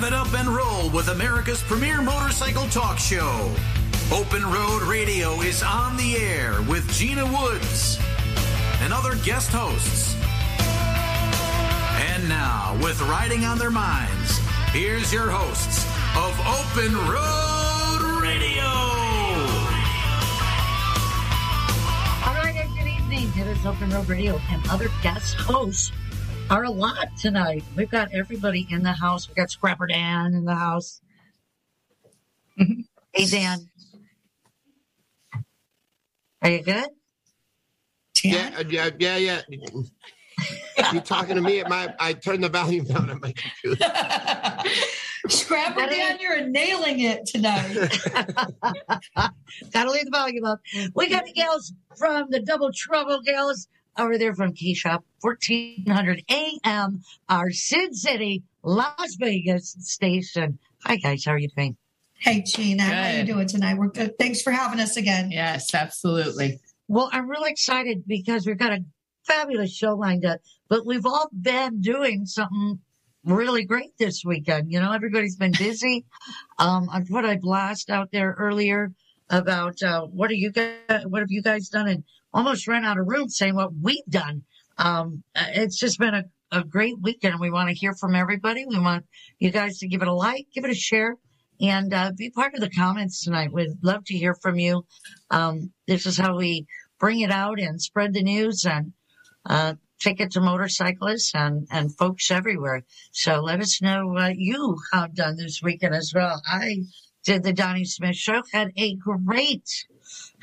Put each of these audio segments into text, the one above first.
Rev it up and roll with America's premier motorcycle talk show. Open Road Radio is on the air with Gina Woods and other guest hosts. And now, with riding on their minds, here's your hosts of Open Road Radio. All right, and good evening. It is Open Road Radio and other guest hosts are a lot tonight. We've got everybody in the house. We've got Scrapper Dan in the house. hey, Dan. Are you good? Yeah, uh, yeah, yeah, yeah. you talking to me at my? I turned the volume down on my computer. Scrapper Dan, you're nailing it tonight. Gotta leave the volume up. We got the gals from the Double Trouble gals over there from Key Shop, 1400 AM, our Sin City, Las Vegas station. Hi, guys. How are you doing? hey, Gina, how are you doing tonight? We're good. Thanks for having us again. Yes, absolutely. Well, I'm really excited because we've got a fabulous show lined up, but we've all been doing something really great this weekend. You know, everybody's been busy. Um, I put a blast out there earlier about uh, what are you guys, what have you guys done, and almost ran out of room saying what we've done. Um, it's just been a, a great weekend. We want to hear from everybody. We want you guys to give it a like, give it a share, and uh, be part of the comments tonight. We'd love to hear from you. Um, this is how we bring it out and spread the news and uh, take it to motorcyclists and, and folks everywhere. So let us know what you have done this weekend as well. I did the Donnie Smith show, had a great,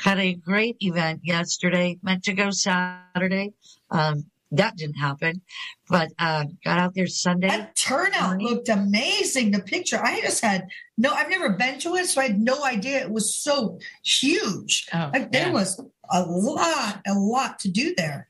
had a great event yesterday, meant to go Saturday. Um, that didn't happen, but, uh, got out there Sunday. That turnout looked amazing. The picture, I just had no, I've never been to it, so I had no idea it was so huge. Oh, Like, there yeah. was a lot, a lot to do there.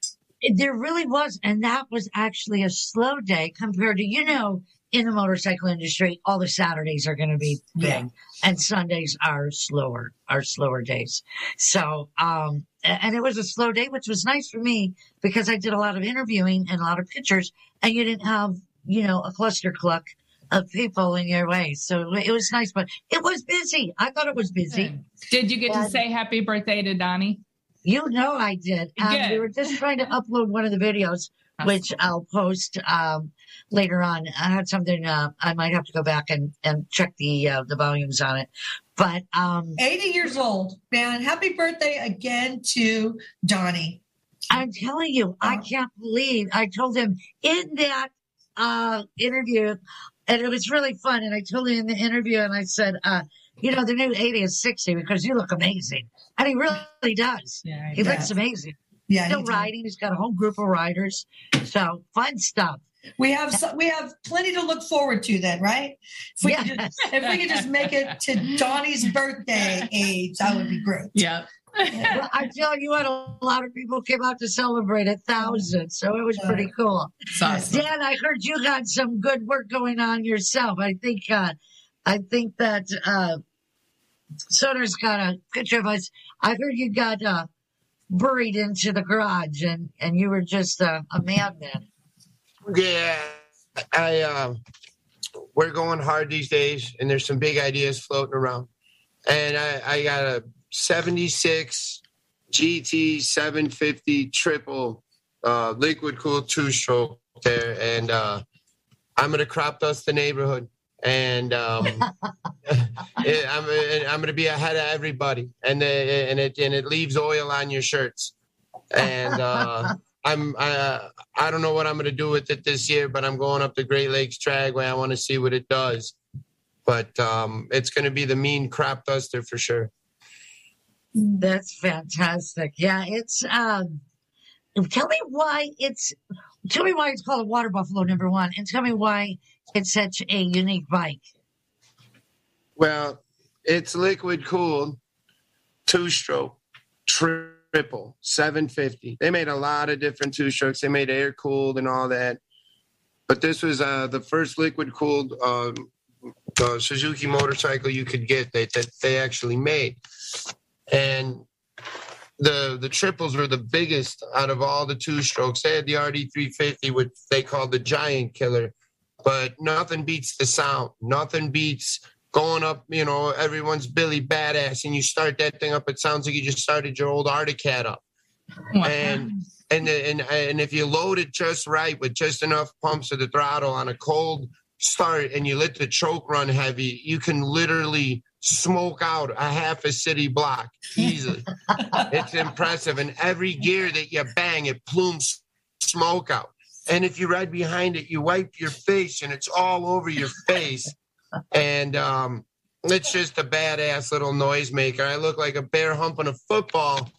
There really was. And that was actually a slow day compared to, you know, in the motorcycle industry, all the Saturdays are going to be big Yeah. And Sundays are slower, are slower days. So, um, and it was a slow day, which was nice for me because I did a lot of interviewing and a lot of pictures and you didn't have, you know, a cluster cluck of people in your way. So it was nice, but it was busy. I thought it was busy. Did you get to say happy birthday to Donnie? You know I did. Um, we were just trying to upload one of the videos, which I'll post um, later on. I had something. Uh, I might have to go back and, and check the uh, the volumes on it. But um, 80 years old, man. Happy birthday again to Donnie. I'm telling you, I can't believe I told him in that uh, interview, and it was really fun. And I told him in the interview, and I said, uh, you know, the new 80 is 60 because you look amazing, and he really does. Yeah. He looks amazing. Yeah, Still he riding. He's got a whole group of riders. So fun stuff. We have so, we have plenty to look forward to then, right? If we, could just, if we could just make it to Donnie's birthday age, that would be great. Yep. Well, I tell you what, a lot of people came out to celebrate a thousand, so it was pretty cool. Awesome. Dan, I heard you got some good work going on yourself. I think, uh, I think that uh, Soder's got a picture of us. I heard you got uh, buried into the garage, and and you were just uh, a madman. Yeah, I uh, we're going hard these days, and there's some big ideas floating around. And I, I got a '76 GT 750 triple uh, liquid cool two stroke there, and uh, I'm gonna crop dust the neighborhood. And um, it, I'm I'm gonna be ahead of everybody, and the, and it and it leaves oil on your shirts, and uh, I'm I I don't know what I'm going to do with it this year, but I'm going up the Great Lakes Dragway. I want to see what it does. But um, it's going to be the mean crop duster for sure. That's fantastic. Yeah, it's um tell me why it's tell me why it's called a water buffalo number one and tell me why it's such a unique bike. Well, it's liquid cooled, two stroke, triple, 750. They made a lot of different two strokes. They made air cooled and all that. But this was uh, the first liquid cooled um, uh, Suzuki motorcycle you could get that, that they actually made. And the the triples were the biggest out of all the two strokes. They had the RD350, which they called the giant killer. but nothing beats the sound. Nothing beats going up, you know, everyone's Billy Badass, and you start that thing up. It sounds like you just started your old Arctic Cat up. And and and and if you load it just right with just enough pumps of the throttle on a cold start, and you let the choke run heavy, you can literally smoke out a half a city block easily. it's impressive, and every gear that you bang, it plumes smoke out. And if you ride behind it, you wipe your face, and it's all over your face. And um, it's just a badass little noisemaker. I look like a bear humping a football,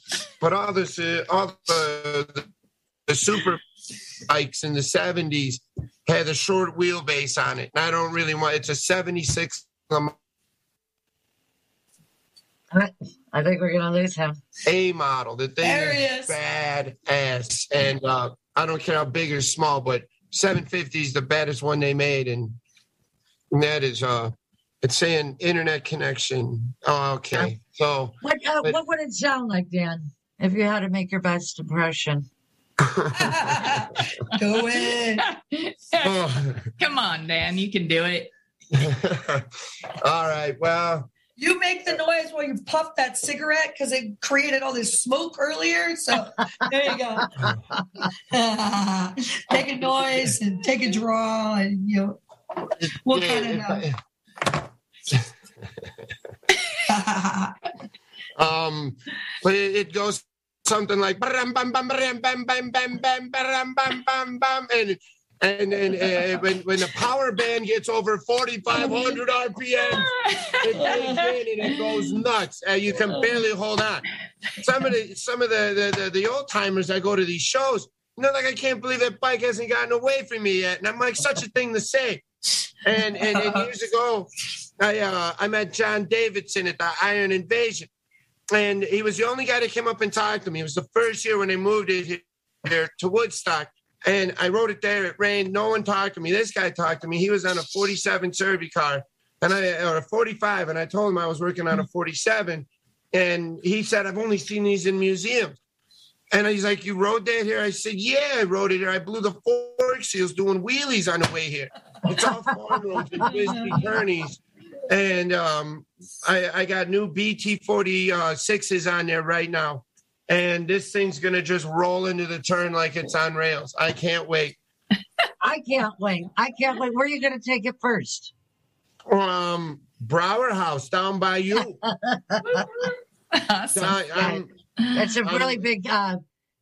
but all this, uh, all the, the, the super bikes in the seventies had a short wheelbase on it, and I don't really want. It's a seventy-six I think we're gonna lose him. A model. The thing There he is is. badass, and uh, I don't care how big or small, but 750 is the baddest one they made, and, and that is uh, it's saying internet connection. Oh, okay. So What uh, But- what would it sound like, Dan, if you had to make your best impression? Do it. oh. Come on, Dan, you can do it. all right. Well, You make the noise while you puff that cigarette because it created all this smoke earlier. So there you go. take a noise and take a draw, and you know what kind of um, but it, it goes something like bam bam bam bam bam bam bam bam bam bam bam bam and and and uh, when when the power band gets over 4500 rpm it kicks in and it goes nuts uh, you can barely hold on. Some of the some of the the, the, the old timers that go to these shows they're like i can't believe that bike hasn't gotten away from me yet and i'm like such a thing to say and and, and years ago i uh i met john davidson at the iron invasion and he was the only guy that came up and talked to me. It was the first year when they moved it here to Woodstock. And I wrote it there. It rained. No one talked to me. This guy talked to me. He was on a 47 Servi-Car, and I or a 45. And I told him I was working on a 47. And he said, "I've only seen these in museums." And he's like, "You rode that here?" I said, "Yeah, I rode it here. I blew the fork seals doing wheelies on the way here. It's all farm roads and twisty turnies." And um, I, I got new BT 46s on there right now. And this thing's going to just roll into the turn like it's on rails. I can't wait. I can't wait. I can't wait. Where are you gonna take it first? Um, Brauer House down by you. Awesome. I, I'm, It's a really Um, big uh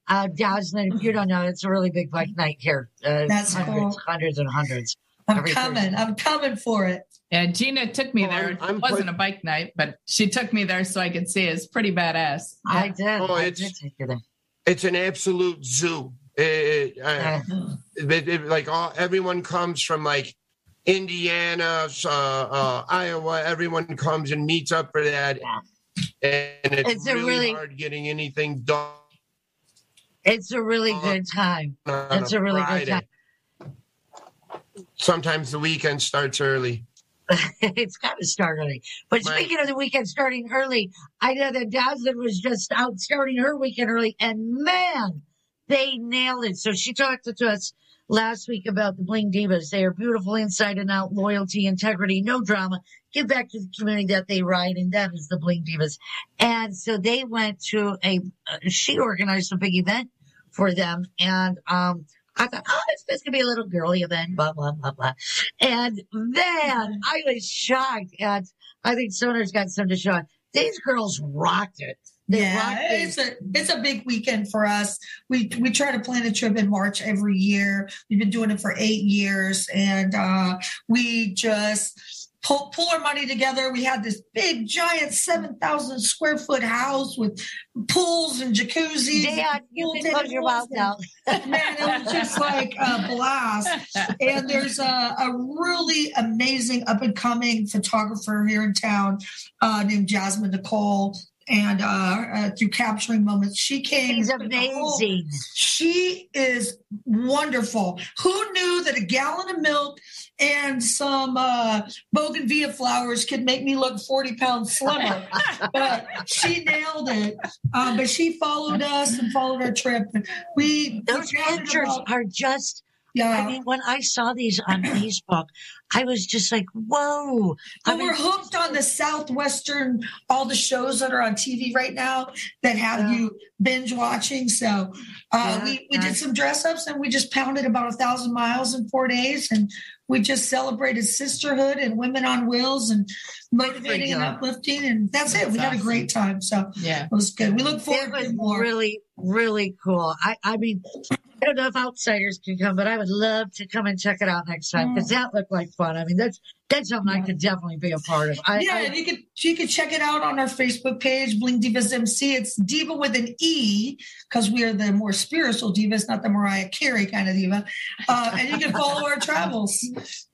uh Dazzling, if you don't know, it's a really big bike night here. Uh, That's hundreds, cool. hundreds and hundreds. I'm Every coming. Thursday. I'm coming for it. Yeah, Gina took me Oh, there. I'm- I'm it wasn't quite- a bike night, but she took me there so I could see. It's pretty badass. I did. Oh, I it's- did take you there. it's an absolute zoo. It, uh, Uh, it- it- like all, everyone comes from like Indiana, uh, uh, Iowa. Everyone comes and meets up for that, yeah. and it's, It's a really, really- hard getting anything done. it's a really good time. It's a really good time. Sometimes the weekend starts early. it's got to start early. But Right. speaking of the weekend starting early, I know that Dazzlin was just out starting her weekend early, and man, they nailed it. So she talked to us last week about the Bling Divas. They are beautiful inside and out, loyalty, integrity, no drama. Give back to the community that they ride, and that is the Bling Divas. And so they went to a, uh, she organized a big event for them, and um, I thought, oh, it's just gonna be a little girly event, blah blah blah blah. And man, I was shocked. And I think Sonar's got some to show. These girls rocked it. They yeah, it's a it's a big weekend for us. We we try to plan a trip in March every year. We've been doing it for eight years, and uh, we just pull pull our money together. We had this big, giant, seven thousand square foot house with pools and jacuzzis. Dan, you can close your mouth now. and- Man, it was just like a blast. and there's a, a really amazing up and coming photographer here in town uh, named Jasmine Nicole. And uh, uh, through capturing moments, she came. She's amazing. she is wonderful. Who knew that a gallon of milk and some uh, bougainvillea flowers could make me look 40 pounds slimmer? but she nailed it. Uh, but she followed us and followed our trip. We Those we pictures about- are just Yeah. I mean, when I saw these on Facebook, I was just like, whoa. I mean, we're hooked on the Southwestern, all the shows that are on TV right now that have Yeah. you binge watching. So uh, Yeah, we, we yeah. did some dress ups and we just pounded about a thousand miles in four days. And we just celebrated sisterhood and women on wheels and motivating and uplifting. And that's it. We That's had a great time. So Yeah. it was good. We look It forward was to more. really, really cool. I, I mean, I don't know if outsiders can come, but I would love to come and check it out next time because mm. that looked like fun. I mean, that's that's something I could definitely be a part of. I, yeah, I- and you could you could check it out on our Facebook page, Bling Divas MC. It's Diva with an E because we are the more spiritual divas, not the Mariah Carey kind of diva. Uh, and you can follow our travels.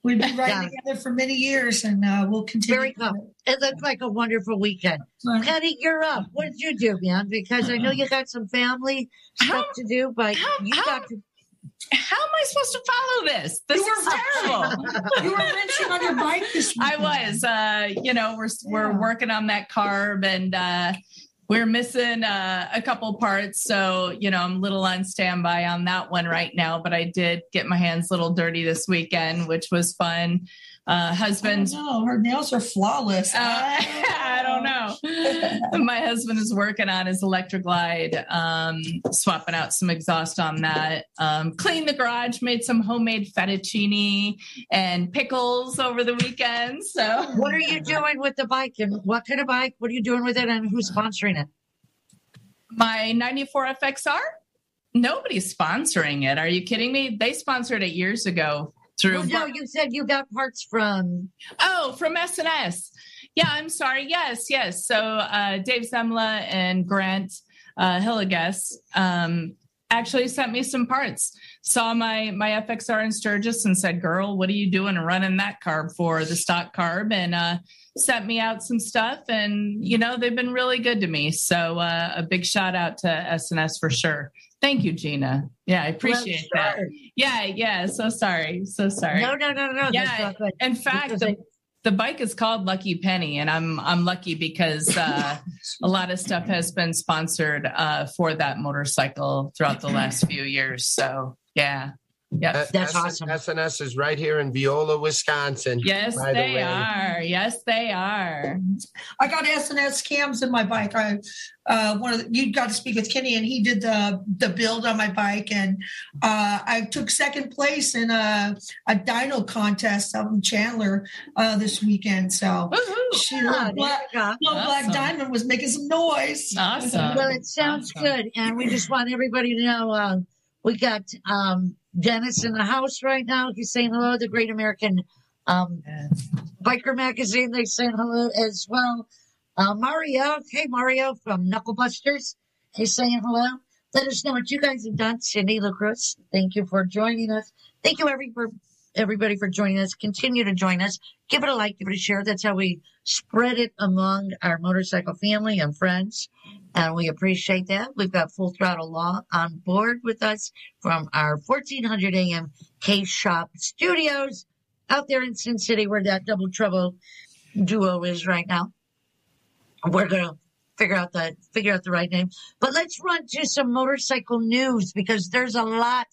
We've been riding Yeah. together for many years, and uh, we'll continue. Very cool. it looked like a wonderful weekend. Right. Penny, you're up. What did you do, man? Because I know you got some family How- stuff to do, but how- you how- got to. How am I supposed to follow this? This You is were- terrible. You were wrenching on your bike this week. I was. Uh, you know, we're we're working on that carb and uh we're missing uh, a couple parts. So, you know, I'm a little on standby on that one right now, but I did get my hands a little dirty this weekend, which was fun. Uh, husband's No, her nails are flawless. Uh, I don't know. My husband is working on his electric glide, um, swapping out some exhaust on that. Um, cleaned the garage, made some homemade fettuccine and pickles over the weekend. So, What are you doing with the bike and what kind of bike? What are you doing with it and who's sponsoring it? my 94 FXR, nobody's sponsoring it. Are you kidding me? They sponsored it years ago through. Well, no, you said you got parts from. Oh, from SNS. Yeah, I'm sorry. Yes, yes. So uh, Dave Zemla and Grant uh, Hillegas um, actually sent me some parts. Saw my my FXR in Sturgis and said, "Girl, what are you doing running that carb for the stock carb?" And uh, sent me out some stuff. And you know they've been really good to me. So uh, a big shout out to SNS for sure. Thank you, Gina. Yeah, I appreciate Well, that. Yeah, yeah. So sorry. So sorry. No, no, no, no. Yeah. In fact, the, the bike is called Lucky Penny, and I'm I'm lucky because uh, a lot of stuff has been sponsored uh, for that motorcycle throughout the last few years. So yeah, yeah. Uh, That's S- awesome. SNS is right here in Viola, Wisconsin. Yes, by the they way. are. Yes, they are. I got SNS cams in my bike. I uh, one of the, you got to speak with Kenny, and he did the the build on my bike, and uh, I took second place in a a dyno contest out in Chandler uh, this weekend. So Woohoo. she Ah, little black, you go. black diamond was making some noise. Awesome. Well, it sounds Awesome. good, and we just want everybody to know uh, we got um, Dennis in the house right now. He's saying hello. The Great American um, Biker Magazine. They saying hello as well. Uh, Mario, hey Mario from Knucklebusters. He's saying hello. Let us know what you guys have done. Cindy LaCruz, thank you for joining us. Thank you every for everybody for joining us. Continue to join us. Give it a like, give it a share. That's how we spread it among our motorcycle family and friends. And we appreciate that. We've got Full Throttle Law on board with us from our 1400 AM K Shop studios out there in Sin City where that double trouble duo is right now. We're to figure out the, figure out the right name, but let's run to some motorcycle news because there's a lot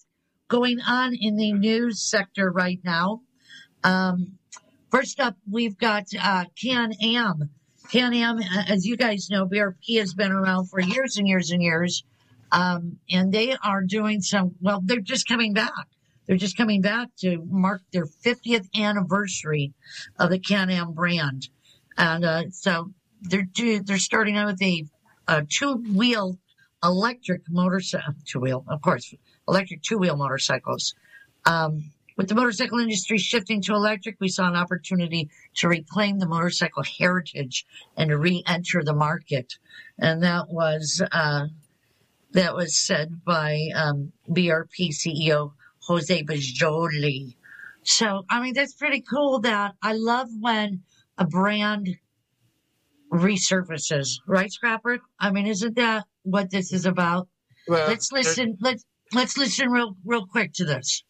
going on in the news sector right now. Um, first up, we've got, uh, Can Am. Can Am, as you guys know, BRP has been around for years and years and years. Um, and they are doing some, well, they're just coming back. They're just coming back to mark their 50th anniversary of the Can Am brand. And, uh, so they're, do, they're starting out with a, a two wheel electric motorcycle, two wheel, of course, electric two wheel motorcycles. Um, with the motorcycle industry shifting to electric, we saw an opportunity to reclaim the motorcycle heritage and to re-enter the market. And that was, uh, that was said by, um, BRP CEO Jose Boisjoli. So, I mean, that's pretty cool that I love when a brand resurfaces, right, Scrapper? I mean, isn't that what this is about? Well, let's listen. Let's let's listen real real quick to this,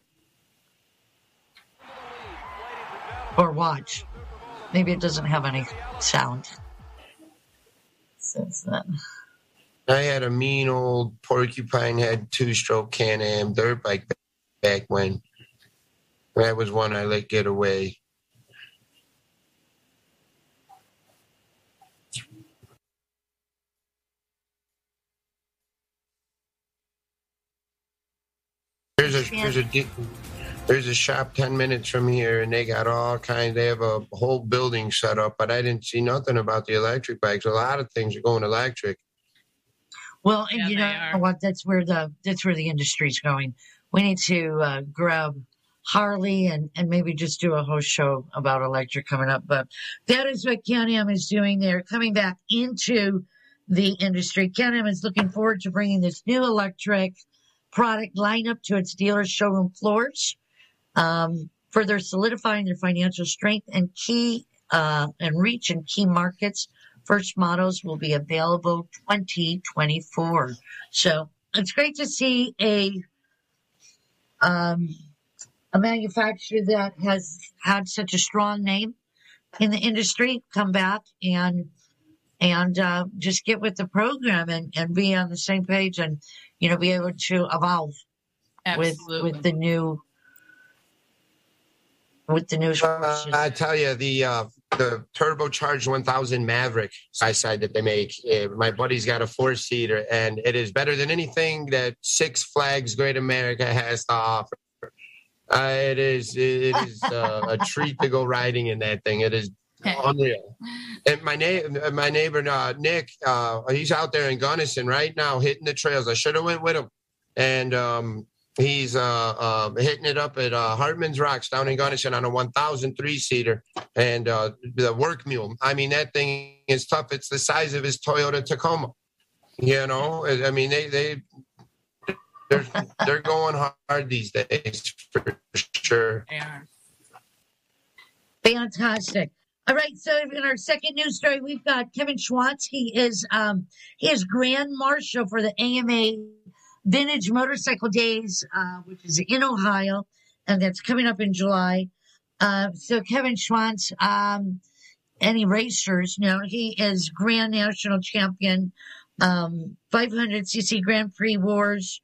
or watch. Maybe it doesn't have any sound. Since then, I had a mean old porcupine head two stroke Can Am dirt bike back when, That was one I let get away. There's a there's a there's a shop ten minutes from here, and they got all kinds. They have a whole building set up, but I didn't see nothing about the electric bikes. A lot of things are going electric. Well, and Yeah, you know are. what? That's where the that's where the industry's going. We need to uh, grab Harley and and maybe just do a whole show about electric coming up. But that is what Can-Am is doing. They're coming back into the industry. Can-Am is looking forward to bringing this new electric product lineup to its dealer showroom floors, um, further solidifying their financial strength and key uh, and reach in key markets. First models will be available 2024. So it's great to see a um, a manufacturer that has had such a strong name in the industry come back and and uh, just get with the program and, and be on the same page and you know be able to evolve with with the new with the new Uh, I tell you, the uh, the turbocharged 1000 Maverick side side that they make. uh, my buddy's got a four seater, and it is better than anything that Six Flags Great America has to offer. Uh, it is it is uh, a treat to go riding in that thing. It is unreal. And my neighbor, my neighbor uh, Nick, uh, he's out there in Gunnison right now hitting the trails. I should have went with him, and um, he's uh, uh, hitting it up at uh, Hartman's Rocks down in Gunnison on a 1,003 seater, and uh, the work mule. I mean, that thing is tough. It's the size of his Toyota Tacoma. You know, I I mean, they they they're they're going hard these days for sure. They are. Fantastic. All right, so in our second news story, we've got Kevin Schwantz. He is um he is Grand Marshal for the AMA Vintage Motorcycle Days, uh, which is in Ohio, and that's coming up in July. Uh, so Kevin Schwantz, um, any racers, you he is Grand National Champion, um, 500cc Grand Prix Wars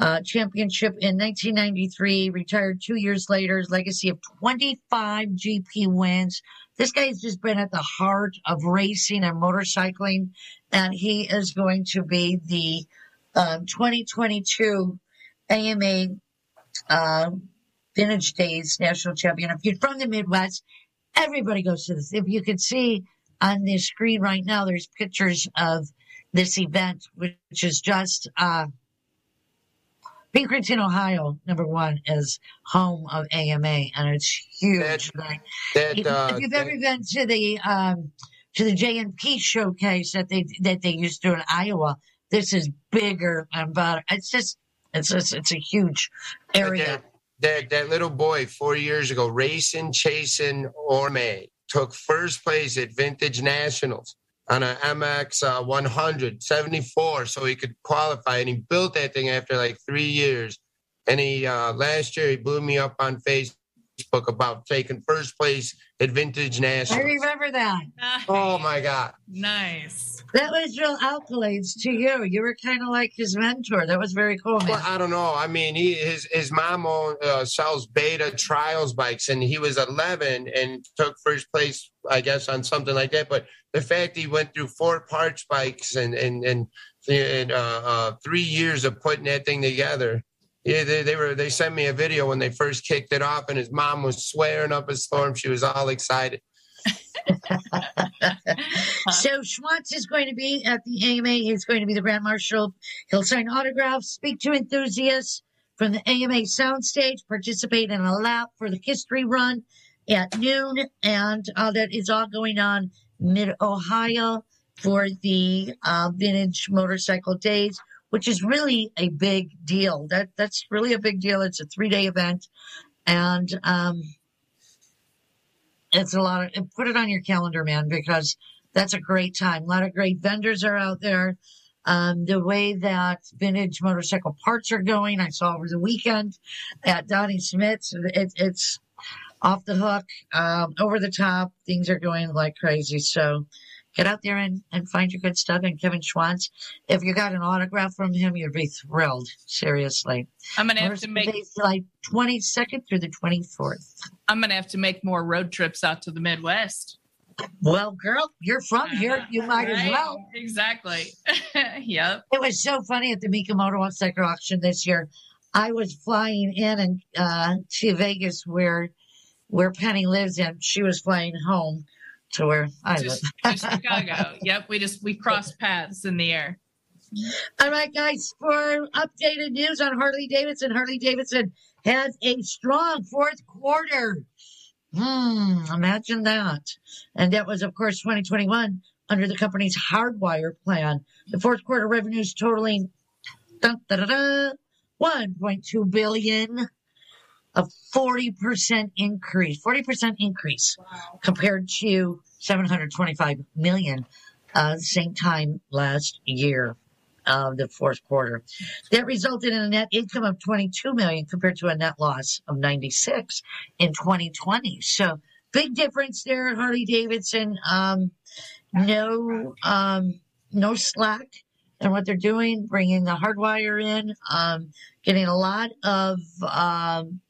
uh, championship in 1993, retired two years later, legacy of 25 GP wins. This guy's just been at the heart of racing and motorcycling, and he is going to be the um, 2022 AMA uh, Vintage Days national champion. If you're from the Midwest, everybody goes to this. If you can see on the screen right now, there's pictures of this event, which is just uh, Pickerington, Ohio, number one, is home of AMA, and it's huge. Like, That if, uh, if you've that- ever been to the um, to the JNP showcase that they that they used to in Iowa, this is bigger and better. It's just it's just it's a huge area. That, that little boy four years ago, racing, chasing Orme, took first place at Vintage Nationals on a MX uh, 100 74, so he could qualify. And he built that thing after like three years. And he uh, last year he blew me up on Facebook about taking first place at Vintage I remember that. Oh my God! Nice. That was real accolades to you. You were kind of like his mentor. That was very cool. Well, I don't know. I mean, he his his mom own, uh, sells Beta Trials bikes, and he was 11 and took first place, I guess, on something like that. But the fact he went through four parts bikes and and and, and uh, uh, three years of putting that thing together. Yeah, they, they were. They sent me a video when they first kicked it off, and his mom was swearing up a storm. She was all excited. So Schwantz is going to be at the AMA. He's going to be the Grand Marshal. He'll sign autographs, speak to enthusiasts from the AMA soundstage, participate in a lap for the history run at noon, and uh, that is all going on mid Ohio for the uh, Vintage Motorcycle Days, which is really a big deal. That that's really a big deal. It's a three day event, and um, it's a lot of put it on your calendar, man, because that's a great time. A lot of great vendors are out there. Um, the way that vintage motorcycle parts are going, I saw over the weekend at Donnie Smith's. It, it's off the hook, um, over the top. Things are going like crazy. So get out there and, and find your good stuff. And Kevin Schwantz, if you got an autograph from him, you'd be thrilled. Seriously. I'm gonna have to make like 22nd through the 24th. I'm gonna have to make more road trips out to the Midwest. Well, girl, you're from here. You might as well. Exactly. yep. It was so funny at the Mecum Motorcycle Auction this year. I was flying in and uh, to Vegas, where where Penny lives, and she was flying home to where I live. Just, just Chicago. Yep. We just we crossed paths in the air. All right, guys, for updated news on Harley Davidson, Harley Davidson has a strong fourth quarter. Hmm, imagine that. And that was, of course, 2021 under the company's hardwire plan. The fourth quarter revenues totaling dun, da, da, da, 1.2 billion, a 40% increase, 40% increase compared to 725 million uh, same time last year of the fourth quarter. That resulted in a net income of 22 million compared to a net loss of 96 in 2020. So big difference there at Harley Davidson. Um, no, um, no slack in what they're doing, bringing the hardwire in, um, getting a lot of, um,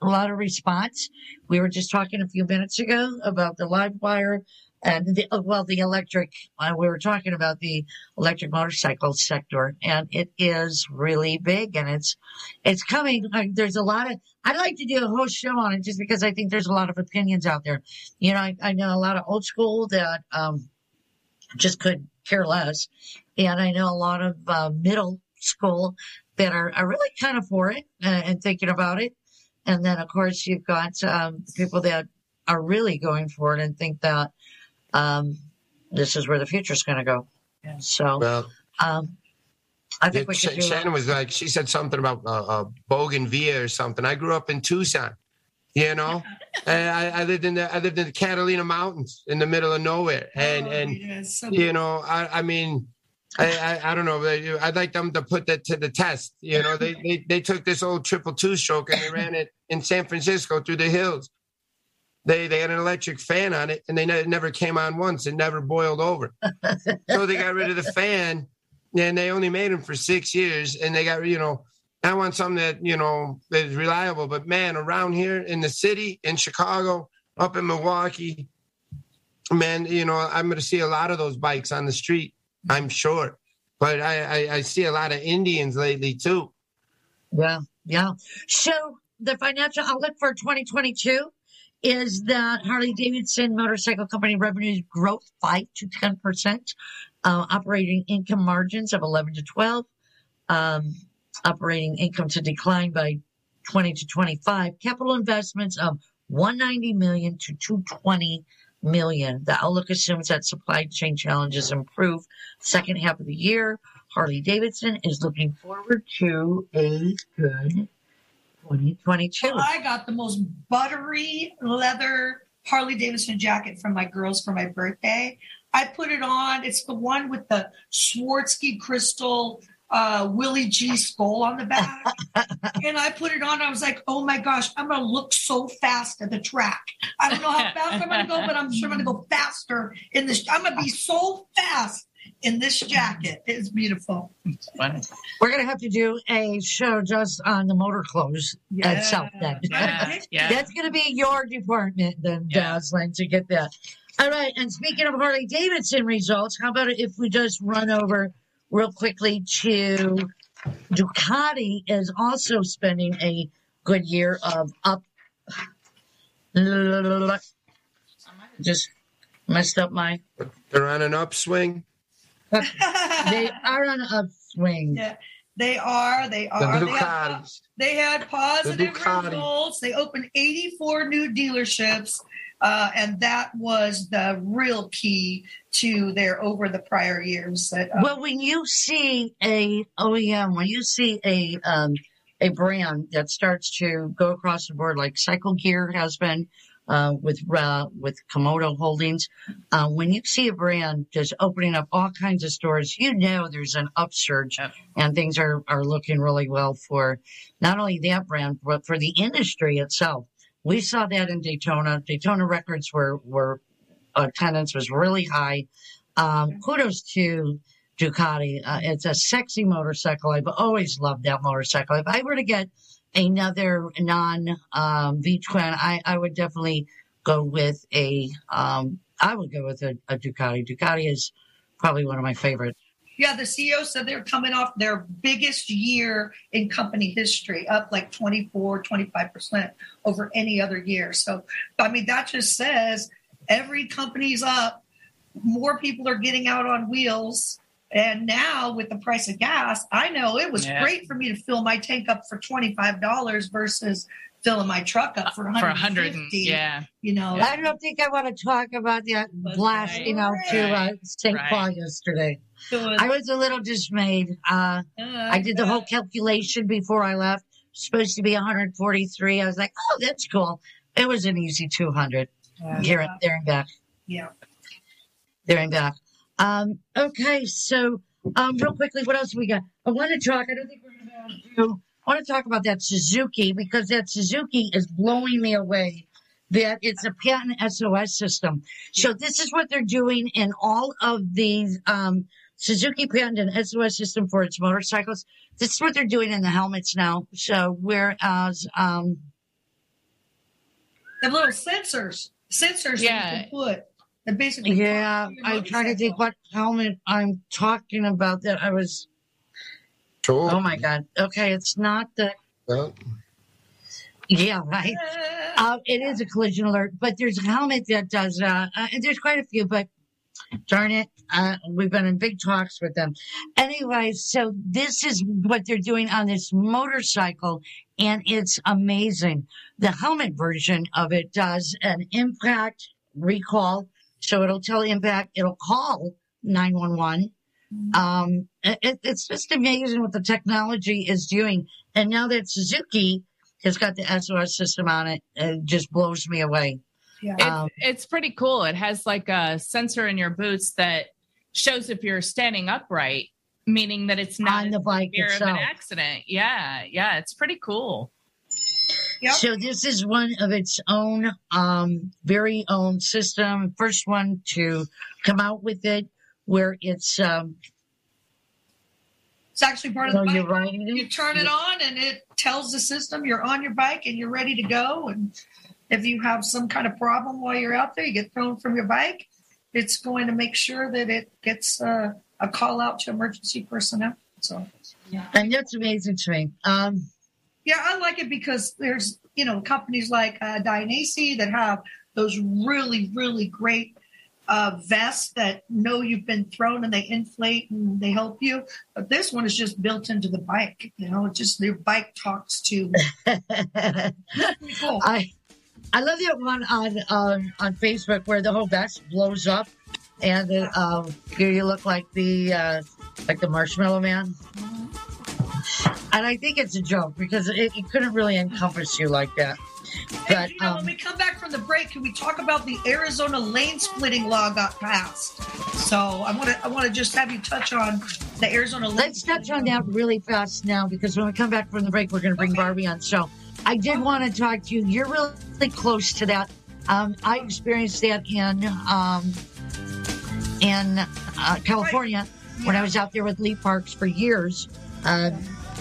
a lot of response. We were just talking a few minutes ago about the live wire and the, uh, well, the electric, uh, we were talking about the electric motorcycle sector and it is really big and it's, it's coming. There's a lot of, I'd like to do a whole show on it just because I think there's a lot of opinions out there. You know, I, I know a lot of old school that, um, just could care less. And I know a lot of, uh, middle school that are, are really kind of for it uh, and thinking about it. And then of course you've got, um, people that are really going for it and think that, um, this is where the future is going to go. So, Well, um, I think Yeah, we Sh- should do Shannon was like, she said something about uh, uh, Bougainvillea or something. I grew up in Tucson, you know, and I, I lived in the I lived in the Catalina Mountains in the middle of nowhere, and Oh, and yes. You know, I I mean. I, I, I don't know. I'd like them to put that to the test. You know, they, they they took this old triple two stroke and they ran it in San Francisco through the hills. They they had an electric fan on it and they ne- never came on once. It never boiled over. so they got rid of the fan and they only made them for six years and they got you know i want something that you know that is reliable but man around here in the city in chicago up in milwaukee man you know i'm going to see a lot of those bikes on the street i'm sure but I, I i see a lot of indians lately too Yeah, yeah. So the financial outlook for 2022 is that Harley Davidson Motorcycle Company revenues growth five to 10 percent, uh, operating income margins of 11 to 12, um, operating income to decline by 20 to 25, capital investments of 190 million to 220 million. The outlook assumes that supply chain challenges improve second half of the year. Harley Davidson is looking forward to a good 2022. I got the most buttery leather Harley Davidson jacket from my girls for my birthday. I put it on. It's the one with the Swarovski crystal uh, Willie G skull on the back. and I put it on. I was like, oh my gosh, I'm going to look so fast at the track. I don't know how fast I'm going to go, but I'm sure I'm going to go faster in this. I'm going to be so fast in this jacket. It's beautiful. Funny. We're going to have to do a show just on the motor clothes itself then. Yeah, yeah. That's going to be your department then, Yeah. Dazzling, to get that. All right. And speaking of Harley Davidson results, how about if we just run over real quickly to Ducati is also spending a good year of up. Just messed up my. they're on an upswing They are on an upswing. Yeah, they are. They the are. They have, Ducatis. they had positive Ducati. results. They opened 84 new dealerships, uh, and that was the real key to their over the prior years. That, uh, Well, when you see a OEM, when you see a um, a brand that starts to go across the board, like Cycle Gear has been uh, with uh, with Comoto Holdings, uh, when you see a brand just opening up all kinds of stores, you know there's an upsurge, Yep. and things are are looking really well for not only that brand but for the industry itself. We saw that in Daytona. Daytona records were were attendance was really high. Um, kudos to Ducati. Uh, it's a sexy motorcycle. I've always loved that motorcycle. If I were to get another non um, V twin, I, I would definitely go with a. Um, I would go with a, a Ducati. Ducati is probably one of my favorites. Yeah, the CEO said they're coming off their biggest year in company history, up like 24, 25% over any other year. So, I mean, that just says every company's up, more people are getting out on wheels. And now with the price of gas, I know it was Yeah. great for me to fill my tank up for $25 versus filling my truck up for for a 150 hundred. and- Yeah. You know, I don't think I want to talk about that That's blasting right. out to uh, St. Right. Paul yesterday. so I was a little dismayed. Uh, I did the whole calculation before I left. Supposed to be 143. I was like, oh, that's cool. It was an easy 200 here and there and back, yeah. there and back. Um, okay, so um, real quickly, what else we got? I want to talk. I don't think we're going to do. I want to talk about that Suzuki because that Suzuki is blowing me away. That it's a patent SOS system. So this is what they're doing in all of these um, Suzuki patent and SOS system for its motorcycles. This is what they're doing in the helmets now. So whereas um, The little sensors, sensors Yeah. you can put. Basically. Yeah, I'm trying to think what helmet I'm talking about that I was. Oh my God. Okay, it's not the. Well, Yeah, right. Uh, it is a collision alert, but there's a helmet that does. Uh, uh, and there's quite a few, but darn it, uh, we've been in big talks with them. Anyway, so this is what they're doing on this motorcycle, and it's amazing. The helmet version of it does an impact recall, so it'll tell impact. It'll call nine one one. Um, it, it's just amazing what the technology is doing. And now that Suzuki has got the SOS system on it, it just blows me away. yeah. It's, Um, it's pretty cool. It has like a sensor in your boots that shows if you're standing upright, meaning that it's not on the bike fear of an accident. Yeah, yeah, it's pretty cool. Yep. So this is one of its own, um, very own system. First one to come out with it, where it's, um, It's actually part of the you're bike. riding You turn it on and it tells the system you're on your bike and you're ready to go. And if you have some kind of problem while you're out there, you get thrown from your bike, it's going to make sure that it gets uh, a call out to emergency personnel. So, yeah. And that's amazing to me. Um, yeah, I like it because there's, you know, companies like uh, that have those really, really great uh, vests that know you've been thrown and they inflate and they help you. But this one is just built into the bike. You know, it just your bike talks to. Cool. I, I love that one on, on, on Facebook where the whole vest blows up and it, um, you you look like the, uh, like the marshmallow man. And I think it's a joke because it, it couldn't really encompass you like that. But, you know, when um, we come back from the break, can we talk about the Arizona lane splitting law got passed? So I want to I want to just have you touch on the Arizona. Lane Let's touch on that really fast now because when we come back from the break, we're going to bring Okay. Barbie on. So I did want to talk to you. You're really close to that. Um, I experienced that in um, in uh, California when I was out there with Lee Parks for years, uh,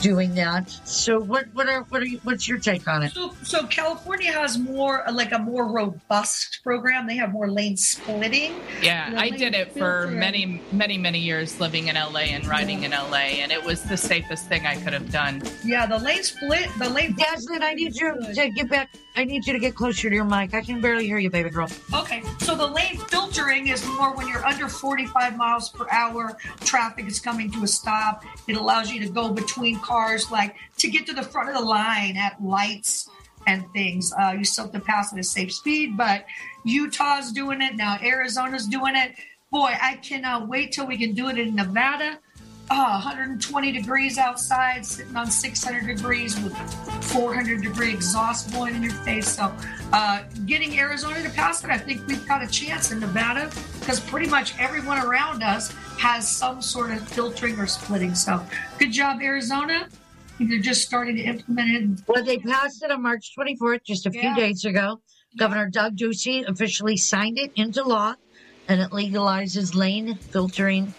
doing that. So what what are what are you, what's your take on it? So, so California has more like a more robust program. They have more lane splitting. Yeah, The I did it for many, many, many years living in LA and riding in LA, and it was the safest thing I could have done. Yeah, the lane split, the lane. Jasmine, I need you to get back. I need you to get closer to your mic. I can barely hear you, baby girl. Okay, so the lane filtering is more when you're under 45 miles per hour, traffic is coming to a stop. It allows you to go between cars, like to get to the front of the line at lights and things. Uh, you still have to pass at a safe speed, but Utah's doing it now. Arizona's doing it. Boy, I cannot wait till we can do it in Nevada. Oh, 120 degrees outside, sitting on 600 degrees with 400 degree exhaust blowing in your face. So, uh, getting Arizona to pass it, I think we've got a chance in Nevada because pretty much everyone around us has some sort of filtering or splitting. So, good job, Arizona. They're just starting to implement it. Well, they passed it on March 24th, just a few Yeah. days ago. Governor Doug Ducey officially signed it into law. and it legalizes lane filtering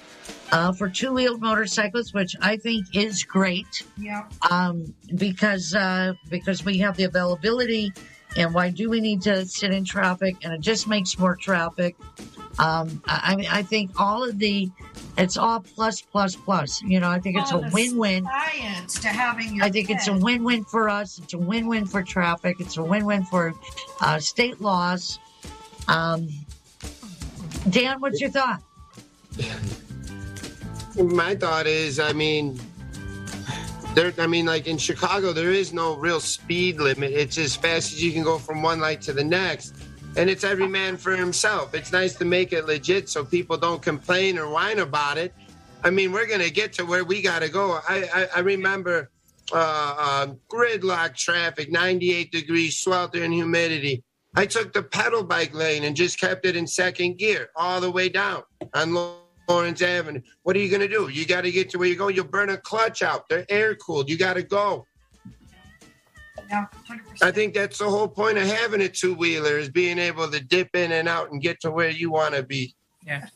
uh, for two wheeled motorcycles, which I think is great. Yeah. Um, because uh, because we have the availability, and why do we need to sit in traffic? And it just makes more traffic. Um, I, I mean, I think all of the, it's all plus plus plus. You know, I think it's All a win-win. Science to having your I think it's a win-win for us. It's a win-win for traffic. It's a win-win for uh, state laws. Um, Dan, what's your thought? My thought is, I mean, there. I mean, like in Chicago, there is no real speed limit. It's as fast as you can go from one light to the next, and it's every man for himself. It's nice to make it legit so people don't complain or whine about it. I mean, we're gonna get to where we gotta go. I I, I remember uh, uh, gridlock traffic, 98 degrees, swelter and humidity. I took the pedal bike lane and just kept it in second gear all the way down on Lawrence Avenue. What are you going to do? You got to get to where you're going. You'll burn a clutch out. They're air cooled. You got to go. Yeah, 100%. I think that's the whole point of having a two wheeler is being able to dip in and out and get to where you want to be. Yeah.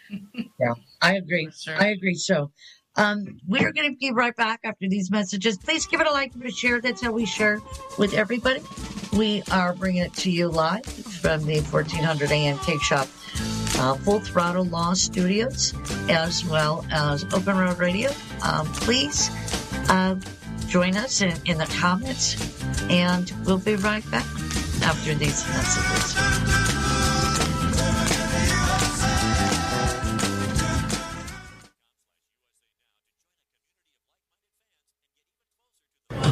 yeah. I agree. Sure. I agree. So, um, we're going to be right back after these messages. Please give it a like, give it a share. That's how we share with everybody. We are bringing it to you live from the 1400 AM K Shop, uh, Full Throttle Law Studios, as well as Open Road Radio. Um, please uh, join us in, in the comments, and we'll be right back after these messages.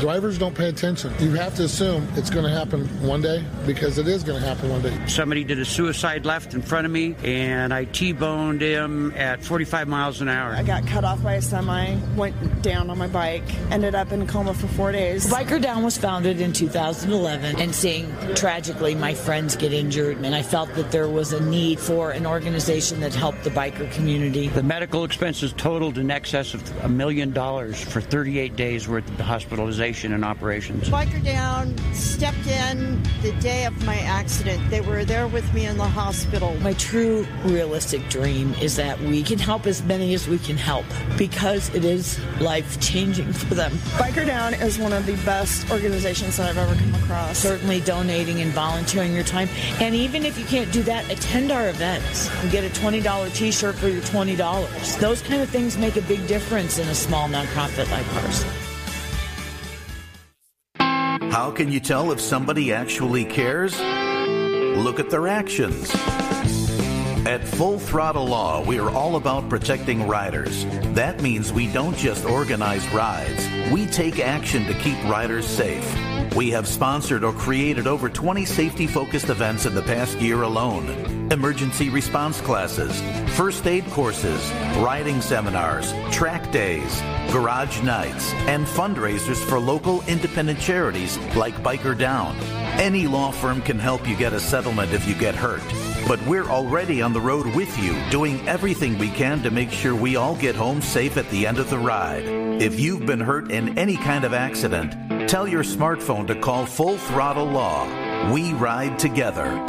Drivers don't pay attention. You have to assume it's going to happen one day because it is going to happen one day. Somebody did a suicide left in front of me, and I T-boned him at 45 miles an hour. I got cut off by a semi, went down on my bike, ended up in a coma for four days. Biker Down was founded in 2011, and seeing tragically my friends get injured, and I felt that there was a need for an organization that helped the biker community. The medical expenses totaled in excess of a million dollars for 38 days worth of hospitalization and operations. Biker Down stepped in the day of my accident. They were there with me in the hospital. My true realistic dream is that we can help as many as we can help because it is life changing for them. Biker Down is one of the best organizations that I've ever come across. Certainly donating and volunteering your time. And even if you can't do that, attend our events and get a $20 t shirt for your $20. Those kind of things make a big difference in a small nonprofit like ours. How can you tell if somebody actually cares? Look at their actions. At Full Throttle Law, we are all about protecting riders. That means we don't just organize rides, we take action to keep riders safe. We have sponsored or created over 20 safety focused events in the past year alone. Emergency response classes, first aid courses, riding seminars, track days, garage nights, and fundraisers for local independent charities like Biker Down. Any law firm can help you get a settlement if you get hurt. But we're already on the road with you, doing everything we can to make sure we all get home safe at the end of the ride. If you've been hurt in any kind of accident, tell your smartphone to call Full Throttle Law. We ride together.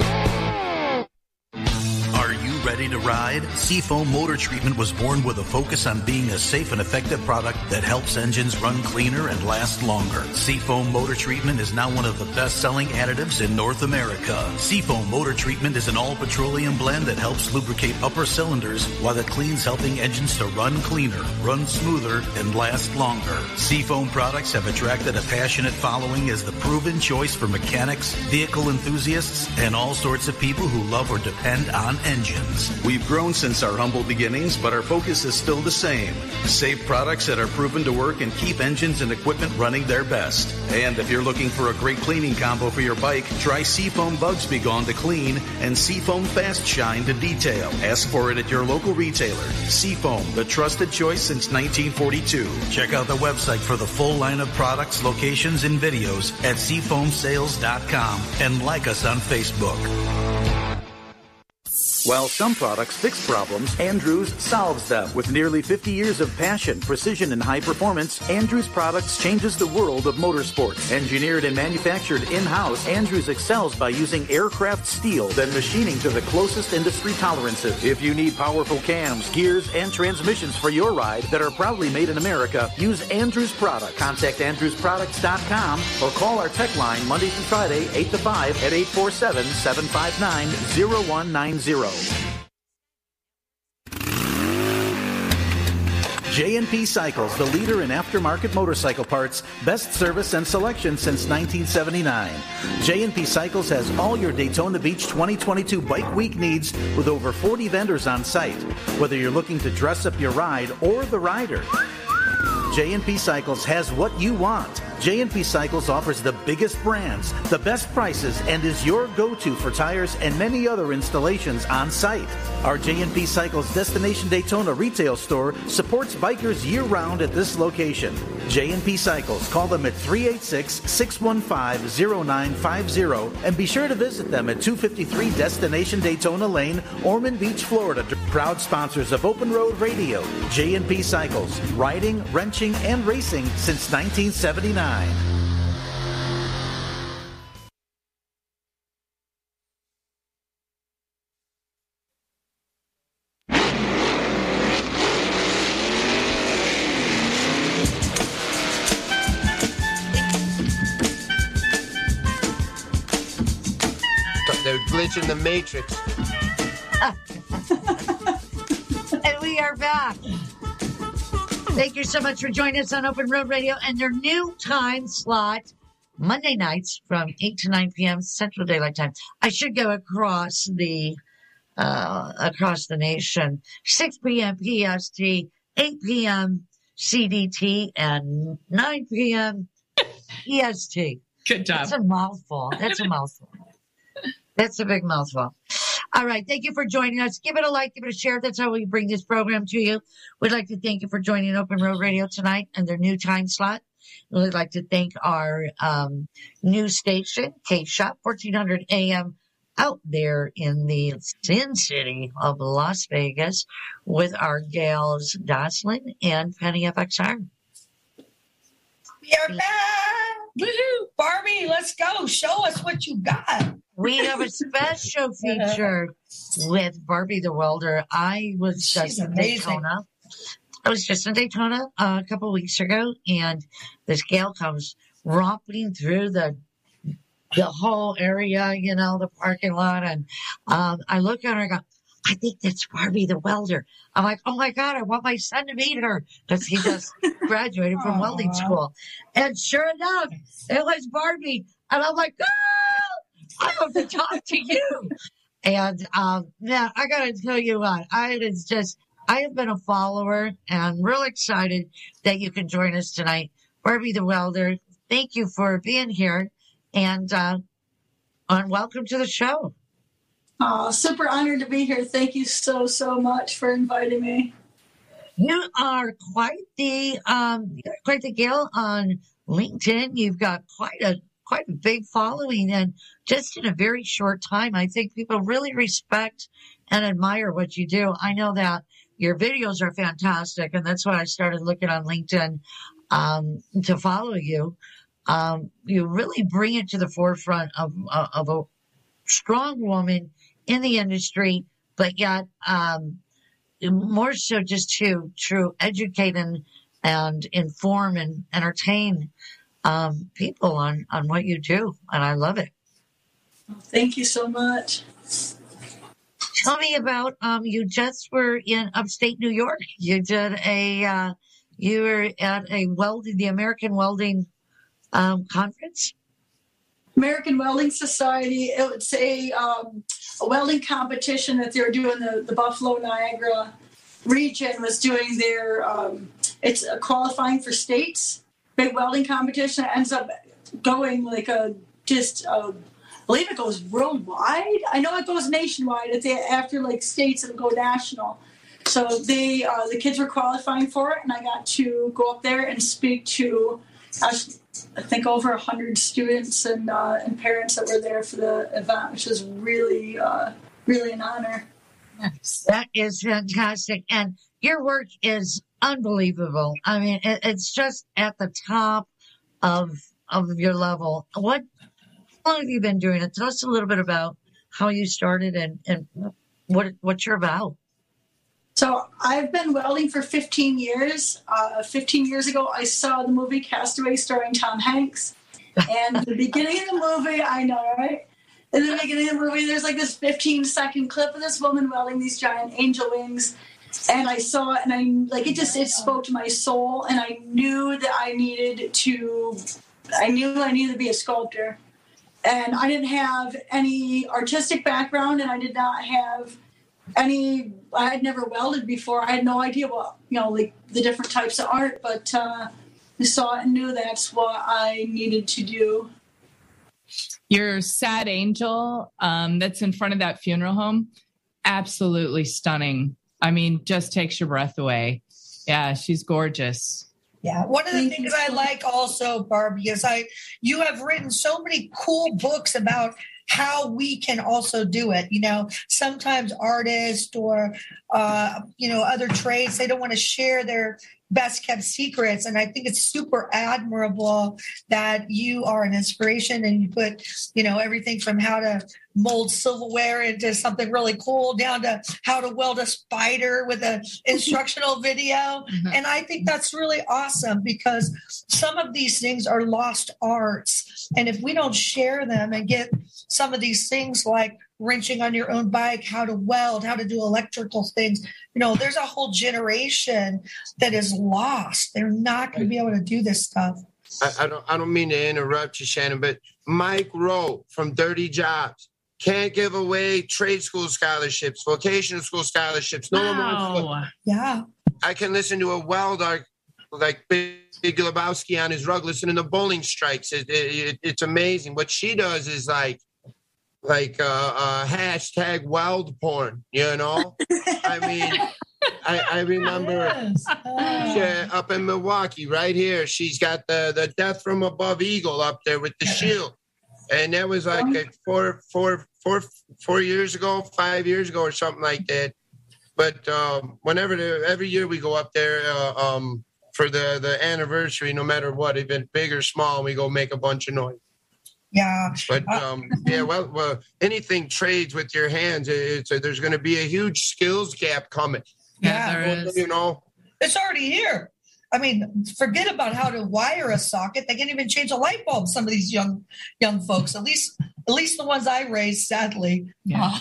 Ready to ride? Seafoam Motor Treatment was born with a focus on being a safe and effective product that helps engines run cleaner and last longer. Seafoam Motor Treatment is now one of the best-selling additives in North America. Seafoam Motor Treatment is an all-petroleum blend that helps lubricate upper cylinders while it cleans helping engines to run cleaner, run smoother, and last longer. Seafoam products have attracted a passionate following as the proven choice for mechanics, vehicle enthusiasts, and all sorts of people who love or depend on engines. We've grown since our humble beginnings, but our focus is still the same. Safe products that are proven to work and keep engines and equipment running their best. And if you're looking for a great cleaning combo for your bike, try Seafoam Bugs Be Gone to clean and Seafoam Fast Shine to detail. Ask for it at your local retailer. Seafoam, the trusted choice since 1942. Check out the website for the full line of products, locations, and videos at seafoamsales.com and like us on Facebook. While some products fix problems, Andrews solves them. With nearly 50 years of passion, precision, and high performance, Andrews Products changes the world of motorsports. Engineered and manufactured in-house, Andrews excels by using aircraft steel, then machining to the closest industry tolerances. If you need powerful cams, gears, and transmissions for your ride that are proudly made in America, use Andrews Product. Contact AndrewsProducts.com or call our tech line Monday through Friday, 8 to 5 at 847-759-0190. J&P Cycles, the leader in aftermarket motorcycle parts, best service and selection since 1979. J&P Cycles has all your Daytona Beach 2022 Bike Week needs with over 40 vendors on site. Whether you're looking to dress up your ride or the rider, J&P Cycles has what you want. J&P Cycles offers the biggest brands, the best prices, and is your go-to for tires and many other installations on site. Our J&P Cycles Destination Daytona retail store supports bikers year-round at this location. J&P Cycles. Call them at 386-615-0950 and be sure to visit them at 253 Destination Daytona Lane, Ormond Beach, Florida. Proud sponsors of Open Road Radio. J&P Cycles. Riding, wrenching, and racing since 1979. They're glitching the matrix. and we are back. Thank you so much for joining us on Open Road Radio and their new time slot, Monday nights from 8 to 9 p.m. Central Daylight Time. I should go across the uh, across the nation. 6 p.m. PST, 8 p.m. CDT, and 9 p.m. EST. Good job. That's a mouthful. That's a mouthful. That's a big mouthful. All right. Thank you for joining us. Give it a like, give it a share. That's how we bring this program to you. We'd like to thank you for joining Open Road Radio tonight and their new time slot. We'd like to thank our um, new station, K Shop, 1400 AM, out there in the Sin City of Las Vegas with our gals Jocelyn and Penny FXR. We are back. Woohoo. Barbie, let's go. Show us what you got. We have a special feature with Barbie the Welder. I was just in. Daytona. I was just in Daytona uh, a couple of weeks ago, and this gal comes romping through the the whole area, you know, the parking lot, and um, I look at her and I go, I think that's Barbie the welder. I'm like, oh my God, I want my son to meet her because he just graduated from welding school. And sure enough, it was Barbie. And I'm like, girl, I have to talk to you. And um, yeah, I got to tell you what, I was just, I have been a follower and I'm really excited that you can join us tonight. Barbie the welder, thank you for being here. And, uh, and welcome to the show. Oh, super honored to be here. Thank you so, so much for inviting me. You are quite the um quite the gal on LinkedIn. You've got quite a quite a big following and just in a very short time I think people really respect and admire what you do. I know that your videos are fantastic and that's why I started looking on LinkedIn um to follow you. Um you really bring it to the forefront of of a strong woman in the industry but yet um more so just to to educate and and inform and entertain um, people on on what you do, and I love it. Thank you so much. Tell me about um, you just were in upstate New York. You did a uh, you were at a welding the American Welding um, conference. American Welding Society. It's a, um, a welding competition that they're doing. The, the Buffalo Niagara region was doing their. Um, it's a qualifying for states. Big welding competition It ends up going like a just. Uh, I believe it goes worldwide. I know it goes nationwide. They, after like states, it'll go national. So they uh, the kids were qualifying for it, and I got to go up there and speak to. I think over a hundred students and uh, and parents that were there for the event, which was really uh, really an honor. That is fantastic. And your work is unbelievable. I mean, it, it's just at the top of of your level. What how long have you been doing it? Tell us a little bit about how you started and, and what what you're about. So I've been welding for 15 years. Uh, 15 years ago, I saw the movie Castaway starring Tom Hanks. And the beginning of the movie, I know, right? In the beginning of the movie, there's like this 15 second clip of this woman welding these giant angel wings. And I saw it, and I like it. Just it spoke to my soul, and I knew that I needed to. I knew I needed to be a sculptor, and I didn't have any artistic background, and I did not have any i had never welded before i had no idea what you know like the different types of art but uh i saw it and knew that's what i needed to do Your sad angel um, that's in front of that funeral home, absolutely stunning. I mean, just takes your breath away. Yeah, she's gorgeous. Yeah, one of the Thank things I like also, Barbie, is I you have written so many cool books about how we can also do it. You know, sometimes artists or uh, you know other trades they don't want to share their best kept secrets, and I think it's super admirable that you are an inspiration and you put you know everything from how to mold silverware into something really cool down to how to weld a spider with an instructional video. Mm-hmm. And I think that's really awesome because some of these things are lost arts. And if we don't share them and get some of these things like wrenching on your own bike, how to weld, how to do electrical things, you know, there's a whole generation that is lost. They're not going to be able to do this stuff. I, I don't I don't mean to interrupt you, Shannon, but Mike Rowe from Dirty Jobs can't give away trade school scholarships, vocational school scholarships. No one wants Wow. Yeah. I can listen to a welder like Big, Big Lebowski on his rug, listening to bowling strikes. It, it, it's amazing. What she does is like, like uh, uh, hashtag wild porn. You know, I mean, I, I remember Yes. Yeah, up in Milwaukee, right here. She's got the the death from above eagle up there with the shield, and that was like a four, four, four, four years ago, five years ago, or something like that. But um, whenever the, every year we go up there uh, um, for the the anniversary, no matter what, even big or small, we go make a bunch of noise. Yeah. But uh, um, yeah, well, well, anything trades with your hands, it's uh, there's going to be a huge skills gap coming. Yeah, Yeah, there is. You know, It's already here. I mean, forget about how to wire a socket. They can't even change a light bulb. Some of these young young folks, at least at least the ones I raised, sadly. Yeah. Uh.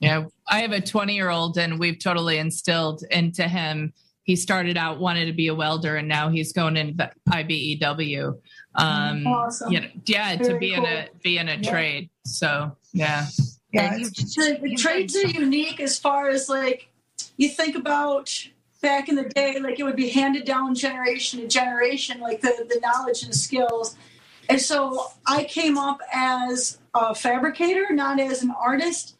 Yeah, I have a 20 year old, and we've totally instilled into him. He started out wanted to be a welder, and now he's going into IBEW. Um, Awesome. you know, yeah, to Very be in a be in a Yeah. trade. So yeah, Yeah, And you, it's- the, the you trades are unique as far as like you think about back in the day like it would be handed down generation to generation like the, the knowledge and skills and so i came up as a fabricator not as an artist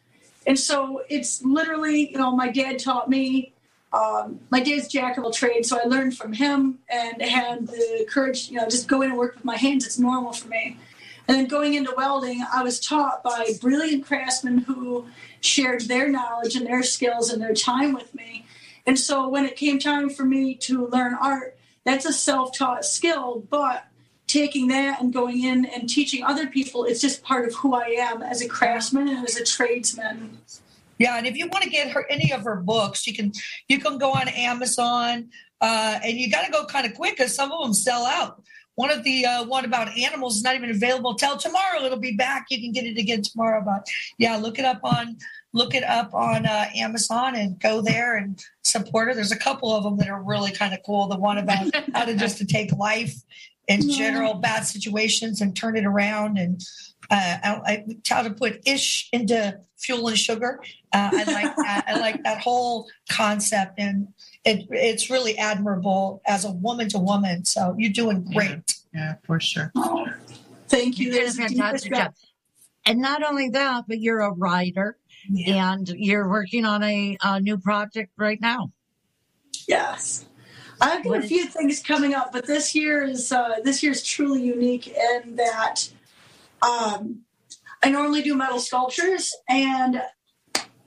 and so it's literally you know my dad taught me um, my dad's jack of all trades so i learned from him and had the courage you know just go in and work with my hands it's normal for me and then going into welding, I was taught by brilliant craftsmen who shared their knowledge and their skills and their time with me. And so when it came time for me to learn art, that's a self taught skill, but taking that and going in and teaching other people, it's just part of who I am as a craftsman and as a tradesman. Yeah, and if you want to get her any of her books, you can you can go on Amazon, uh, and you got to go kind of quick because some of them sell out. One of the uh, one about animals is not even available till tomorrow. It'll be back. You can get it again tomorrow. But yeah, look it up on look it up on uh, Amazon and go there and support her. There's a couple of them that are really kind of cool. The one about how to just to take life in Yeah. general bad situations and turn it around and uh, I, I, how to put ish into fuel and sugar. Uh, I like that. I like that whole concept, and it, it's really admirable as a woman to woman. So you're doing great. yeah, for sure. Thank you. you did a fantastic job. And not only that, but you're a writer and you're working on a, a new project right now. Yes. I've got a few things coming up, but this year is uh, this year is truly unique in that um, I normally do metal sculptures, and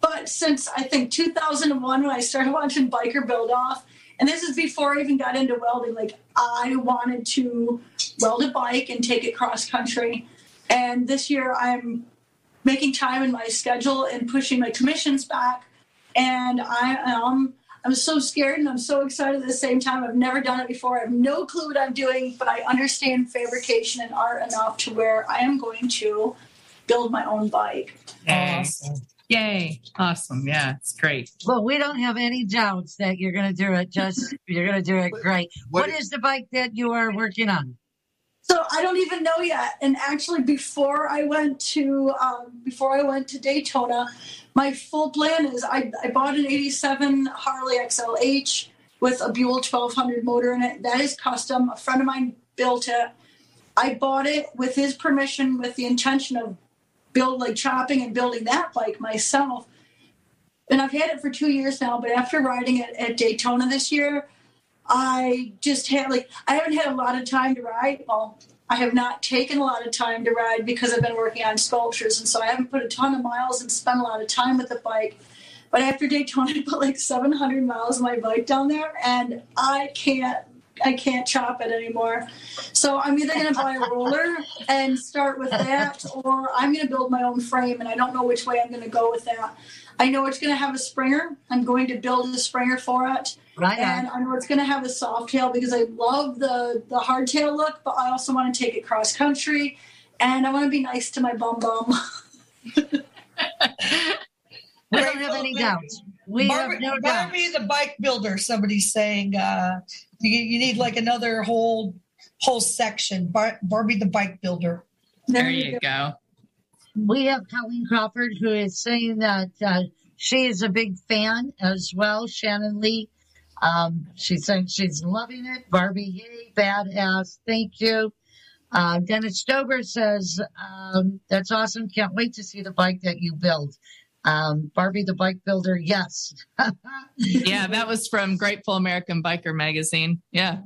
but since I think 2001, when I started watching Biker Build Off, and this is before I even got into welding, like I wanted to weld a bike and take it cross country. And this year I'm making time in my schedule and pushing my commissions back. And I am I'm so scared and I'm so excited at the same time. I've never done it before. I have no clue what I'm doing, but I understand fabrication and art enough to where I am going to build my own bike. Awesome. Yay. Awesome. Yeah, it's great. Well, we don't have any doubts that you're going to do it. Just, you're going to do it great. What- what is the bike that you are working on? So I don't even know yet. And actually, before I went to um, before I went to Daytona, my full plan is I, I bought an '87 Harley XLH with a Buell 1200 motor in it. That is custom. A friend of mine built it. I bought it with his permission, with the intention of build like chopping and building that bike myself. And I've had it for two years now. But after riding it at Daytona this year, I just had like I haven't had a lot of time to ride. Well, I have not taken a lot of time to ride because I've been working on sculptures, and so I haven't put a ton of miles and spent a lot of time with the bike. But after Daytona, I put like 700 miles of my bike down there, and I can't. I can't chop it anymore. So I'm either going to buy a roller and start with that, or I'm going to build my own frame, and I don't know which way I'm going to go with that. I know it's going to have a springer. I'm going to build a springer for it. Right And. I know it's going to have a soft tail because I love the the hardtail look, but I also want to take it cross country, and I want to be nice to my bum bum. We don't have any doubts. We Barbie, have no. Barbie the bike builder. Somebody's saying uh, you, you need like another whole whole section. Bar- Barbie the bike builder. There you go. We have Colleen Crawford who is saying that uh, she is a big fan as well. Shannon Lee. Um, she's saying she's loving it. Barbie, yay, badass. Thank you. Uh, Dennis Stober says, um, that's awesome. Can't wait to see the bike that you build. Um, Barbie the bike builder, yes. Yeah, that was from Grateful American Biker magazine. Yeah.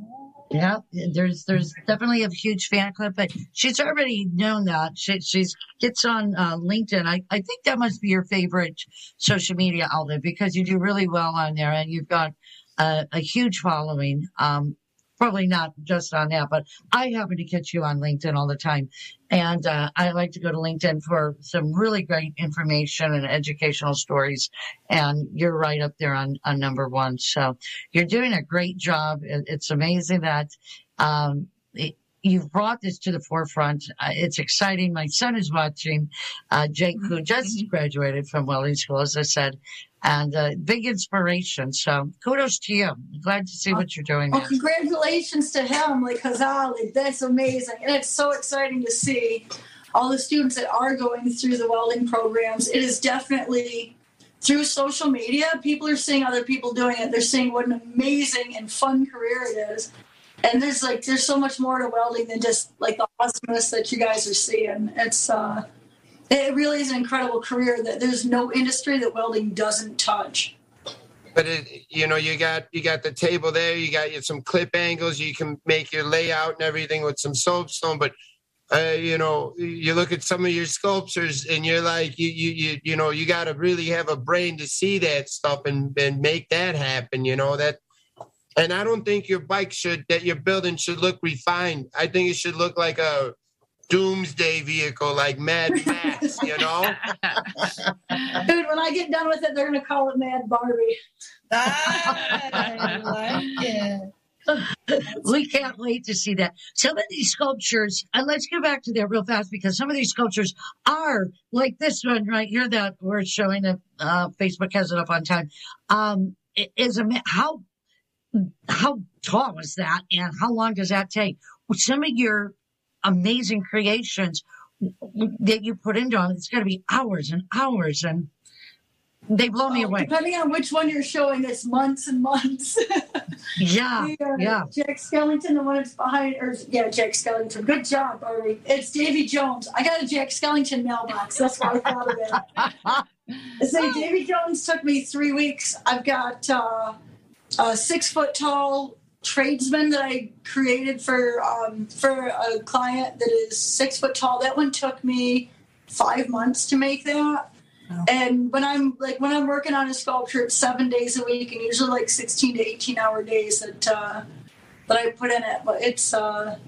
Yeah, there's there's definitely a huge fan club, but she's already known that. She she's gets on uh, LinkedIn. I, I think that must be your favorite social media outlet because you do really well on there, and you've got a, a huge following. Um, probably not just on that, but I happen to catch you on LinkedIn all the time, and uh, I like to go to LinkedIn for some really great information and educational stories. And you're right up there on on number one. So you're doing a great job. It's amazing that um, it, you've brought this to the forefront. Uh, it's exciting. My son is watching uh, Jake, who just graduated from welding school, as I said, and uh, big inspiration. So kudos to you. Glad to see what you're doing. Well, there. congratulations to him, like Hazali. That's amazing, and it's so exciting to see all the students that are going through the welding programs. It is definitely through social media. People are seeing other people doing it. They're seeing what an amazing and fun career it is. And there's like there's so much more to welding than just like the awesomeness that you guys are seeing. It's uh, it really is an incredible career that there's no industry that welding doesn't touch. But it, you know, you got you got the table there. You got your, some clip angles. You can make your layout and everything with some soapstone. But uh, you know, you look at some of your sculptures, and you're like, you you you you know, you got to really have a brain to see that stuff and and make that happen. You know that. And I don't think your bike should that you're building should look refined. I think it should look like a doomsday vehicle, like Mad Max. You know. Dude, when I get done with it, they're gonna call it Mad Barbie. I like it. we can't wait to see that. Some of these sculptures, and let's get back to that real fast because some of these sculptures are like this one right here that we're showing that uh, Facebook has it up on time. Um, it is a how how tall is that, and how long does that take? Some of your amazing creations that you put into them, it's got to be hours and hours, and they blow me Oh, away. Depending on which one you're showing, it's months and months. Yeah, The, uh, yeah. Jack Skellington, the one that's behind, or yeah, Jack Skellington. Good job, Barbie. It's Davy Jones. I got a Jack Skellington mailbox. That's why I thought of it. So Davy Jones took me three weeks. I've got uh, a six foot tall tradesman that I created for um, for a client that is six foot tall. That one took me five months to make that. And when I'm like when I'm working on a sculpture, it's seven days a week, and usually like 16 to 18 hour days that uh, that I put in it. But it's uh,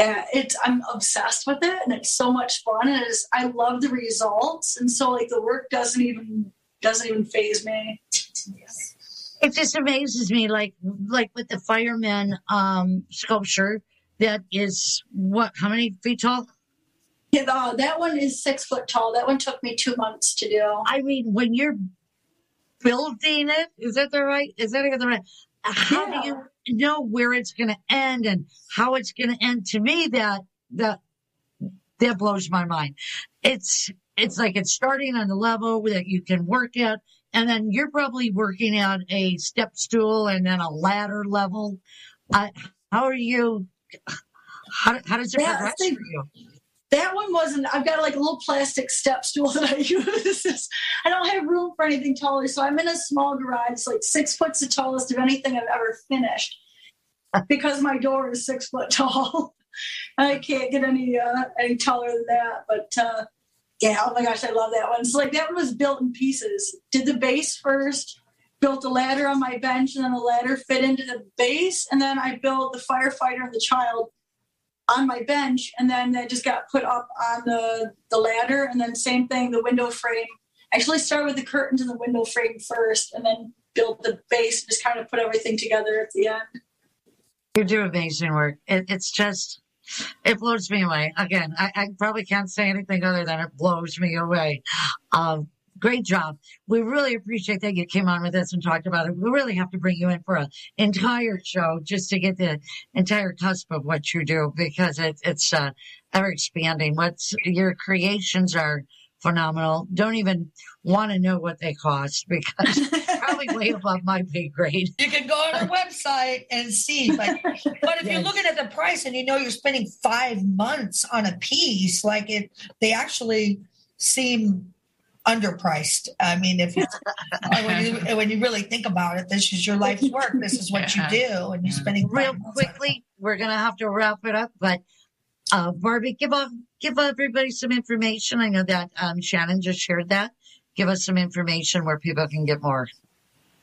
yeah, it's I'm obsessed with it, and it's so much fun. And it's, I love the results, and so like the work doesn't even doesn't even phase me. It just amazes me, like like with the fireman um, sculpture that is what? How many feet tall? Yeah, that one is six foot tall. That one took me two months to do. I mean, when you're building it, is that the right? Is that the right? How Yeah. do you know where it's going to end and how it's going to end? To me, that that that blows my mind. It's it's like it's starting on the level that you can work at, and then you're probably working on a step stool and then a ladder level. Uh, how are you? How, how does it Yeah, progress see, for you? That one wasn't. I've got like a little plastic step stool that I use. I don't have room for anything taller, so I'm in a small garage. It's like six foot's the tallest of anything I've ever finished, because my door is six foot tall. I can't get any uh, any taller than that. But uh, yeah, oh my gosh, I love that one. It's like that one was built in pieces. Did the base first. Built a ladder on my bench, and then the ladder fit into the base, and then I built the firefighter and the child on my bench and then that just got put up on the the ladder and then same thing the window frame actually start with the curtains and the window frame first and then build the base and just kind of put everything together at the end You do amazing work. It, it's just, it blows me away. Again, I, I probably can't say anything other than it blows me away. Um, great job. We really appreciate that you came on with us and talked about it. We really have to bring you in for an entire show just to get the entire cusp of what you do because it, it's uh, ever expanding. What's your creations are phenomenal. Don't even want to know what they cost because probably way above my pay grade. You can go on our website and see. But but if you're looking at the price and you know you're spending five months on a piece, like it, they actually seem underpriced. I mean, if when you when you really think about it, this is your life's work. This is what you do, and you're spending real five months on it. quickly. We're gonna have to wrap it up, but uh, Barbie, give off, give everybody some information. I know that um, Shannon just shared that. Give us some information where people can get more.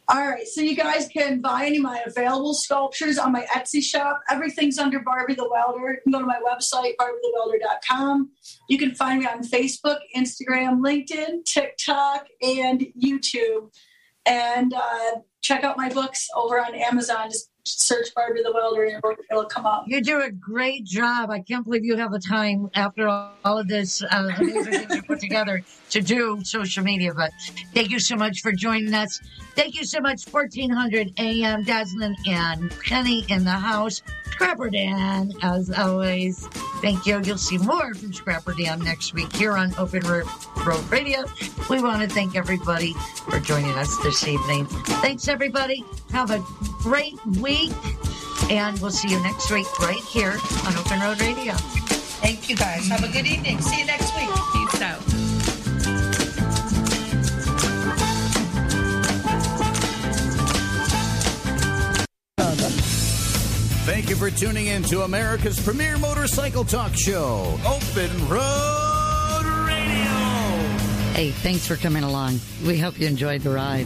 All right so you guys can buy any of my available sculptures on my etsy shop. Everything's under barbie the welder. You can go to my website barbiethewelder.com you can find me on facebook instagram linkedin tiktok and youtube. And uh, check out my books over on amazon. Just search barbie the welder and it'll, come up You do a great job. I can't believe you have the time after all, all of this uh, amazing things you put together to do social media. But thank you so much for joining us. Thank you so much, 1400 AM, Desmond and Penny in the house. Scrapper Dan, as always. Thank you. You'll see more from Scrapper Dan next week here on Open Road Radio. We want to thank everybody for joining us this evening. Thanks, everybody. Have a great week. And we'll see you next week right here on Open Road Radio. Thank you guys. Have a good evening. See you next week. Peace out. Thank you for tuning in to America's premier motorcycle talk show, Open Road Radio. Hey, thanks for coming along. We hope you enjoyed the ride.